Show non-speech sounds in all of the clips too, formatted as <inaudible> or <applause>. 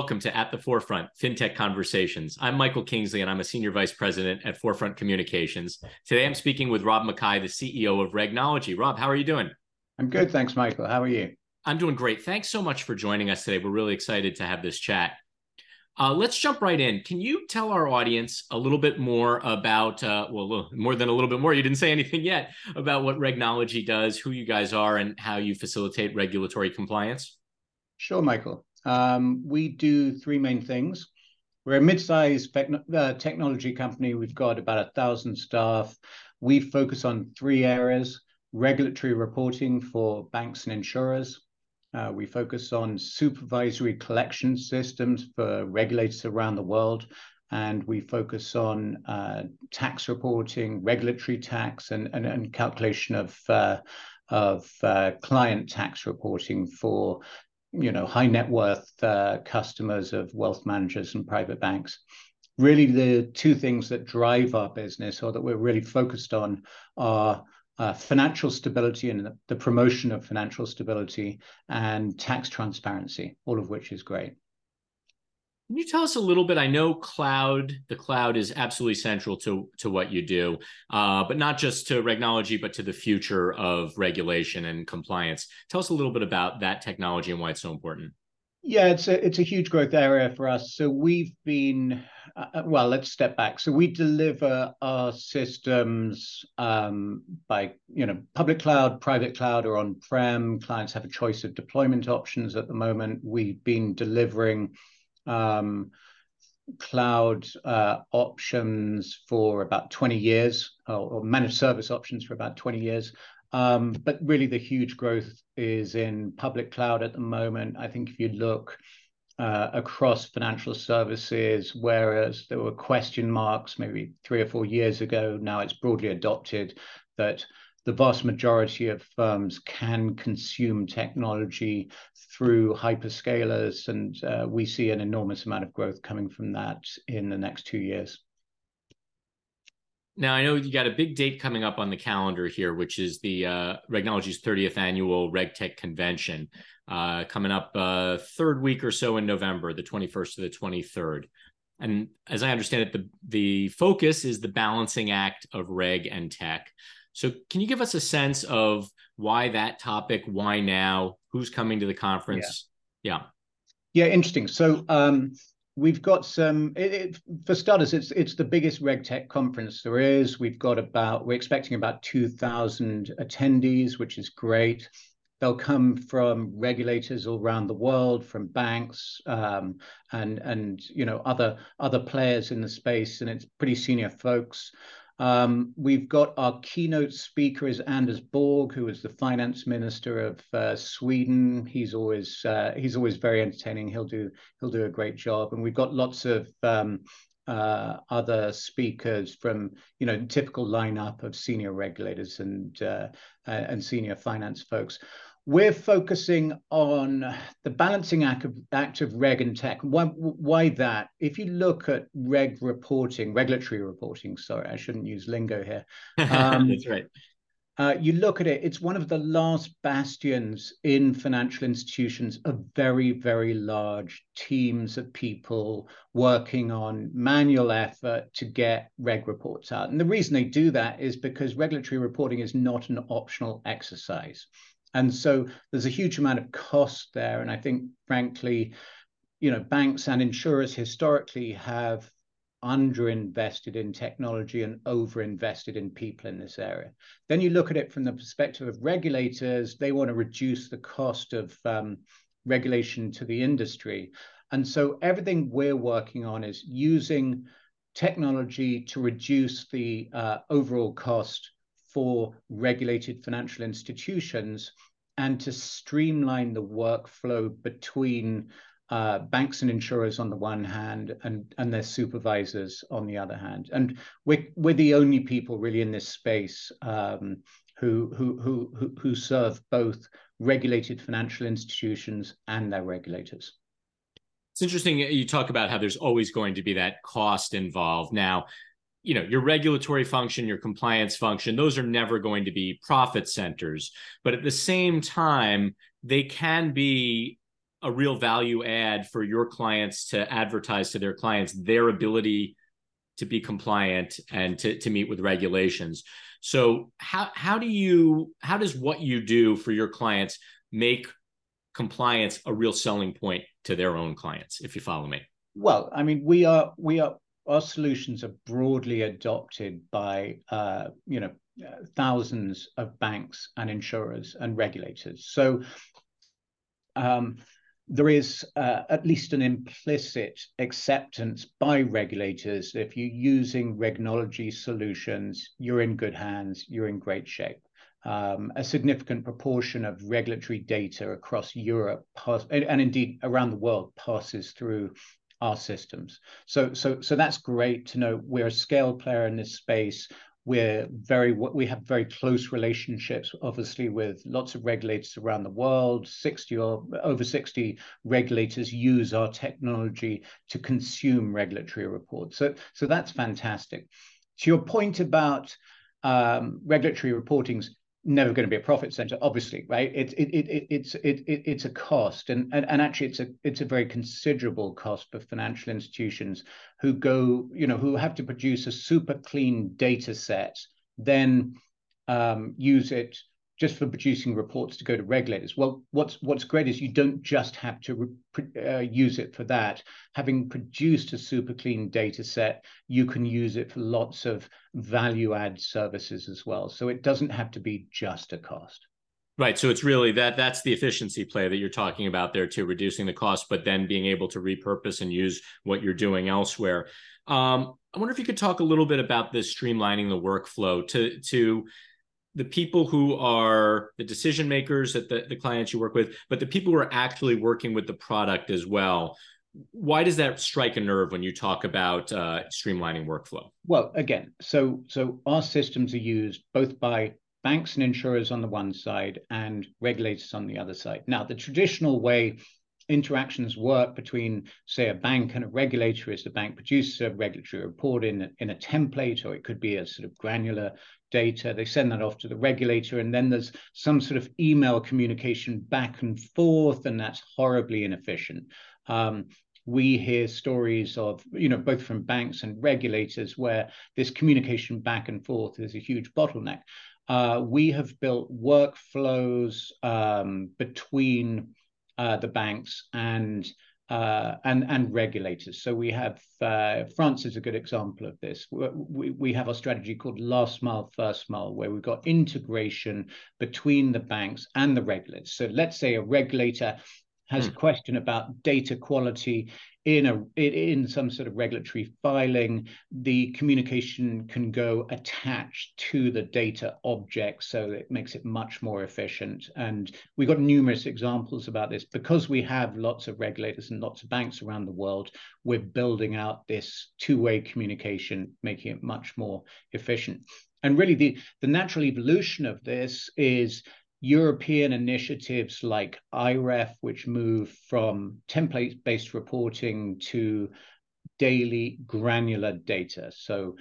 welcome to At the Forefront FinTech Conversations. I'm Michael Kingsley, and I'm a Senior Vice President at Forefront Communications. Today, I'm speaking with Rob Mackay, the CEO of Regnology. Rob, how are you doing? I'm good, thanks, Michael. How are you? I'm doing great. Thanks so much for joining us today. We're really excited to have this chat. Uh, let's jump right in. Can you tell our audience a little bit more about, uh, well, more than a little bit more, you didn't say anything yet, about what Regnology does, who you guys are, and how you facilitate regulatory compliance? Sure, Michael. Um, we do three main things. We're a mid-sized uh, technology company. We've got about a thousand staff. We focus on three areas: regulatory reporting for banks and insurers. Uh, we focus on supervisory collection systems for regulators around the world, and we focus on uh, tax reporting, regulatory tax, and, calculation of client tax reporting for you know, high net worth uh, customers of wealth managers and private banks. Really, the two things that drive our business or that we're really focused on are uh, financial stability and the promotion of financial stability and tax transparency, all of which is great. Can you tell us a little bit? I know cloud, the cloud is absolutely central to, to what you do, uh, but not just to Regnology, but to the future of regulation and compliance. Tell us a little bit about that technology and why it's so important. Yeah, it's a it's a huge growth area for us. So we've been uh, uh well. Let's step back. So we deliver our systems um, by you know public cloud, private cloud, or on prem. Clients have a choice of deployment options at the moment. We've been delivering um, cloud uh, options for about 20 years, or, or, managed service options for about 20 years. Um, but really, the huge growth is in public cloud at the moment. I think if you look uh, across financial services, whereas there were question marks maybe three or four years ago, now it's broadly adopted that the vast majority of firms can consume technology through hyperscalers, and uh, we see an enormous amount of growth coming from that in the next two years. Now, I know you got a big date coming up on the calendar here, which is the uh, Regnology's 30th annual RegTech convention, uh, coming up uh, third week or so in November, the 21st to the 23rd. And as I understand it, the, the focus is the balancing act of reg and tech. So, can you give us a sense of why that topic? Why now? Who's coming to the conference? Yeah. Yeah, yeah interesting. So, um, we've got some. It, it, for starters, it's it's the biggest RegTech conference there is. We've got about we're expecting about two thousand attendees, which is great. They'll come from regulators all around the world, from banks um, and and you know other other players in the space, and it's pretty senior folks. Um, we've got our keynote speaker is Anders Borg, who is the finance minister of uh, Sweden. He's always uh, he's always very entertaining. He'll do he'll do a great job, and we've got lots of um, uh, other speakers from you know typical lineup of senior regulators and uh, and senior finance folks. We're focusing on the balancing act of, act of reg and tech. Why, why that? If you look at reg reporting, regulatory reporting, sorry, I shouldn't use lingo here. Um, <laughs> That's right. Uh, you look at it, it's one of the last bastions in financial institutions of very, very large teams of people working on manual effort to get reg reports out. And the reason they do that is because regulatory reporting is not an optional exercise. And so there's a huge amount of cost there. And I think, frankly, you know, banks and insurers historically have underinvested in technology and overinvested in people in this area. Then you look at it from the perspective of regulators, they want to reduce the cost of um, regulation to the industry. And so everything we're working on is using technology to reduce the uh, overall cost for regulated financial institutions and to streamline the workflow between uh, banks and insurers on the one hand and, and their supervisors on the other hand. And we're, we're the only people really in this space um, who, who, who, who serve both regulated financial institutions and their regulators. It's interesting you talk about how there's always going to be that cost involved. Now, you know your regulatory function your compliance function those are never going to be profit centers but at the same time they can be a real value add for your clients to advertise to their clients their ability to be compliant and to, to meet with regulations. So how how do you how does what you do for your clients make compliance a real selling point to their own clients, if you follow me? Well, I mean, we are we are our solutions are broadly adopted by uh, you know thousands of banks and insurers and regulators. So um, there is uh, at least an implicit acceptance by regulators that if you're using Regnology solutions, you're in good hands, you're in great shape. Um, a significant proportion of regulatory data across Europe pass, and, and, indeed around the world passes through our systems. So, so, so that's great to know we're a scale player in this space. We're very we have very close relationships, obviously, with lots of regulators around the world. 60 or over 60 regulators use our technology to consume regulatory reports. So, so that's fantastic. To your point about um, regulatory reporting's never going to be a profit center obviously right? It, it, it, it's it, it, it's a cost and, and and actually it's a it's a very considerable cost for financial institutions who go you know who have to produce a super clean data set then um, use it just for producing reports to go to regulators. Well, what's what's great is you don't just have to uh, use it for that. Having produced a super clean data set, you can use it for lots of value add services as well. So it doesn't have to be just a cost. Right. So it's really that that's the efficiency play that you're talking about there too, reducing the cost, but then being able to repurpose and use what you're doing elsewhere. Um, I wonder if you could talk a little bit about this streamlining the workflow to to the people who are the decision makers at the, the clients you work with, but the people who are actually working with the product as well. Why does that strike a nerve when you talk about uh, streamlining workflow? Well, again, so so our systems are used both by banks and insurers on the one side and regulators on the other side. Now, the traditional way interactions work between, say, a bank and a regulator is the bank produces a regulatory report in, in a template, or it could be a sort of granular data. They send that off to the regulator, and then there's some sort of email communication back and forth, and that's horribly inefficient. Um, we hear stories of, you know, both from banks and regulators where this communication back and forth is a huge bottleneck. Uh, we have built workflows um, between uh, the banks and uh, and and regulators. So we have uh, France is a good example of this. We, we have a strategy called last mile, first mile, where we've got integration between the banks and the regulators. So let's say a regulator has a question about data quality in a in some sort of regulatory filing, the communication can go attached to the data object, so it makes it much more efficient. And we've got numerous examples about this because we have lots of regulators and lots of banks around the world. We're building out this two-way communication, making it much more efficient. And really, the the natural evolution of this is European initiatives like IREF, which move from template based reporting to daily granular data. So,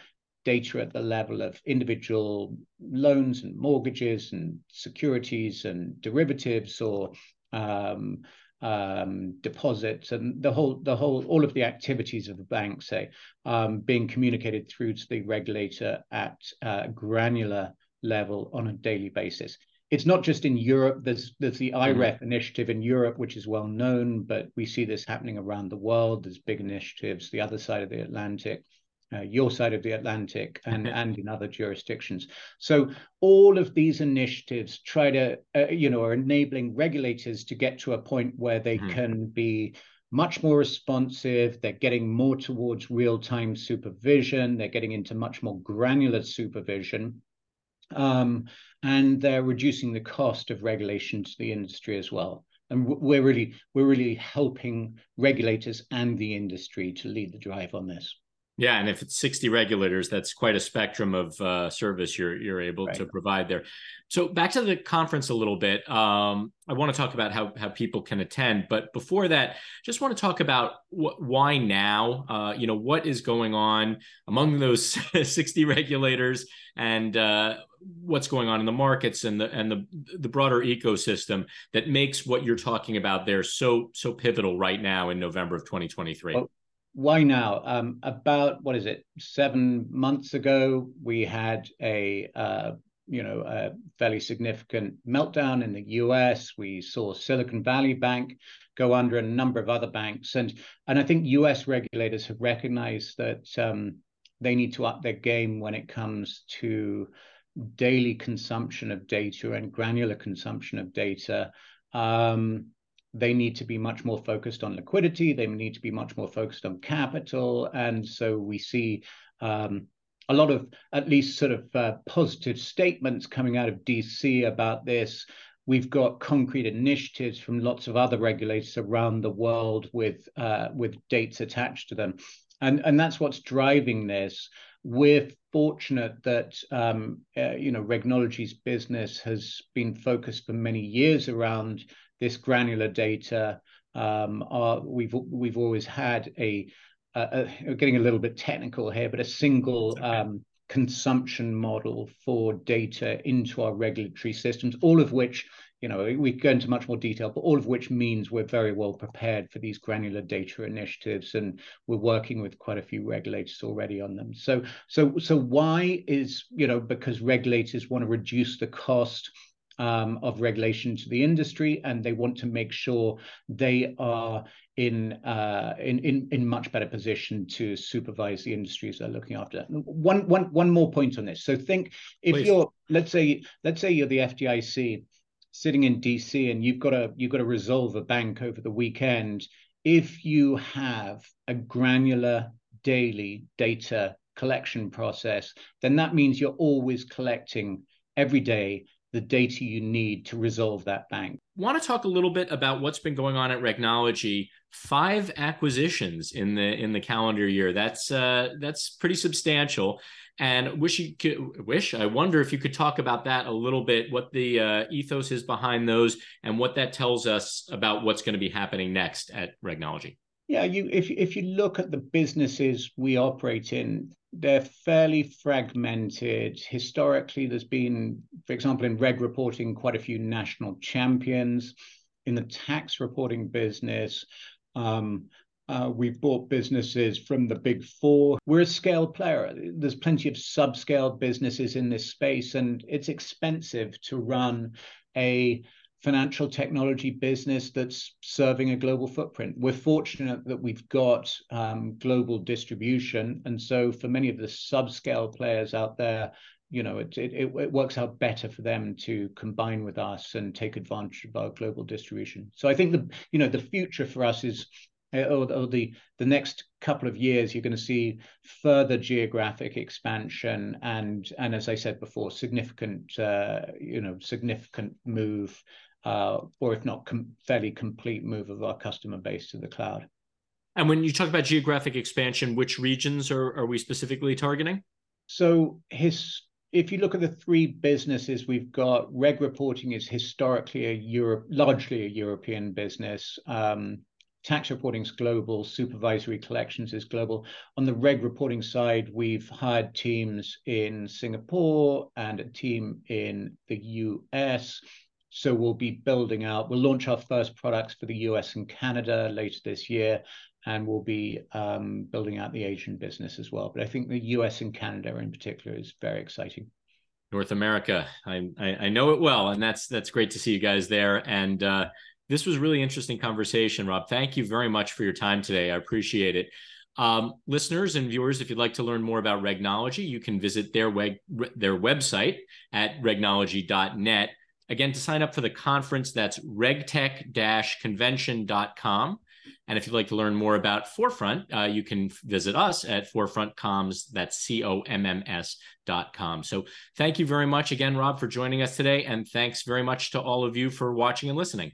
data at the level of individual loans and mortgages and securities and derivatives or um, um, deposits and the whole, the whole, all of the activities of the bank, say, um, being communicated through to the regulator at uh, granular level on a daily basis it's not just in Europe. There's there's the IREF mm-hmm. initiative in Europe, which is well known, but we see this happening around the world. There's big initiatives the other side of the Atlantic, uh, your side of the Atlantic, and and in other jurisdictions. So all of these initiatives try to uh, you know are enabling regulators to get to a point where they mm-hmm. can be much more responsive. They're getting more towards real time supervision. They're getting into much more granular supervision. Um, and they're reducing the cost of regulation to the industry as well. And we're really we're really helping regulators and the industry to lead the drive on this. Yeah, and if it's 60 regulators, that's quite a spectrum of uh, service you're you're able right. to provide there. So back to the conference a little bit. Um, I want to talk about how how people can attend, but before that, just want to talk about wh- why now. Uh, you know, what is going on among those <laughs> 60 regulators, and uh, what's going on in the markets and the and the the broader ecosystem that makes what you're talking about there so so pivotal right now in November of 2023. Well, why now? Um, about what is it? Seven months ago, we had a uh, you know a fairly significant meltdown in the U.S. We saw Silicon Valley Bank go under a number of other banks, and and I think U.S. regulators have recognized that um, they need to up their game when it comes to daily consumption of data and granular consumption of data. Um, they need to be much more focused on liquidity. They need to be much more focused on capital. And so we see um, a lot of at least sort of uh, positive statements coming out of DC about this. We've got concrete initiatives from lots of other regulators around the world with uh, with dates attached to them, and and that's what's driving this. We're fortunate that um, uh, you know Regnology's business has been focused for many years around this granular data. Um, are, we've we've always had a, a, a, getting a little bit technical here, but a single okay. um, consumption model for data into our regulatory systems, all of which you know, we go into much more detail, but all of which means we're very well prepared for these granular data initiatives, and we're working with quite a few regulators already on them. So, so, so why is you know because regulators want to reduce the cost um, of regulation to the industry, and they want to make sure they are in, uh, in, in, in much better position to supervise the industries they're looking after. One, one, one more point on this. So think if Please. you're, let's say, let's say you're the FDIC sitting in DC and you've got to you've got to resolve a bank over the weekend. If you have a granular daily data collection process, then that means you're always collecting every day the data you need to resolve that bank. Want to talk a little bit about what's been going on at Regnology? Five acquisitions in the in the calendar year. That's uh, that's pretty substantial. And wish you could wish I wonder if you could talk about that a little bit. What the uh, ethos is behind those, and what that tells us about what's going to be happening next at Regnology. Yeah, you if if you look at the businesses we operate in, they're fairly fragmented. Historically, there's been, for example, in reg reporting, quite a few national champions. In the tax reporting business, um, uh, we've bought businesses from the big four. We're a scale player. There's plenty of subscale businesses in this space, and it's expensive to run a financial technology business that's serving a global footprint. We're fortunate that we've got um, global distribution, and so for many of the subscale players out there, you know, it, it it works out better for them to combine with us and take advantage of our global distribution. So I think the you know the future for us is uh, or, or the the next couple of years you're going to see further geographic expansion and and as I said before significant uh, you know significant move or if not com- fairly complete move of our customer base to the cloud. And when you talk about geographic expansion, which regions are, are we specifically targeting? So his, if you look at the three businesses we've got, reg reporting is historically a Europe, largely a European business. Um, tax reporting is global, supervisory collections is global. On the reg reporting side, we've hired teams in Singapore and a team in the US. So we'll be building out, we'll launch our first products for the US and Canada later this year, and we'll be um, building out the Asian business as well. But I think the US and Canada in particular is very exciting. North America, I, I, I know it well, and that's that's great to see you guys there. And uh, this was really interesting conversation, Rob. Thank you very much for your time today. I appreciate it. Um, listeners and viewers, if you'd like to learn more about Regnology, you can visit their web their website at regnology.net. Again, to sign up for the conference, that's regtech-convention.com. And if you'd like to learn more about Forefront, uh, you can visit us at forefrontcomms, that's C-O-M-M-S dot com. So thank you very much again, Rob, for joining us today. And thanks very much to all of you for watching and listening.